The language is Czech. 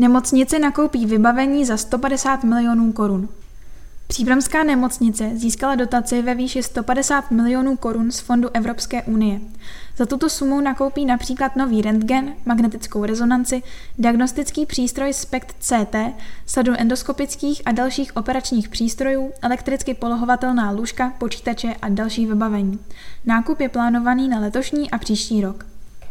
Nemocnice nakoupí vybavení za 150 milionů korun. Příbramská nemocnice získala dotaci ve výši 150 milionů korun z Fondu Evropské unie. Za tuto sumu nakoupí například nový rentgen, magnetickou rezonanci, diagnostický přístroj SPECT CT, sadu endoskopických a dalších operačních přístrojů, elektricky polohovatelná lůžka, počítače a další vybavení. Nákup je plánovaný na letošní a příští rok.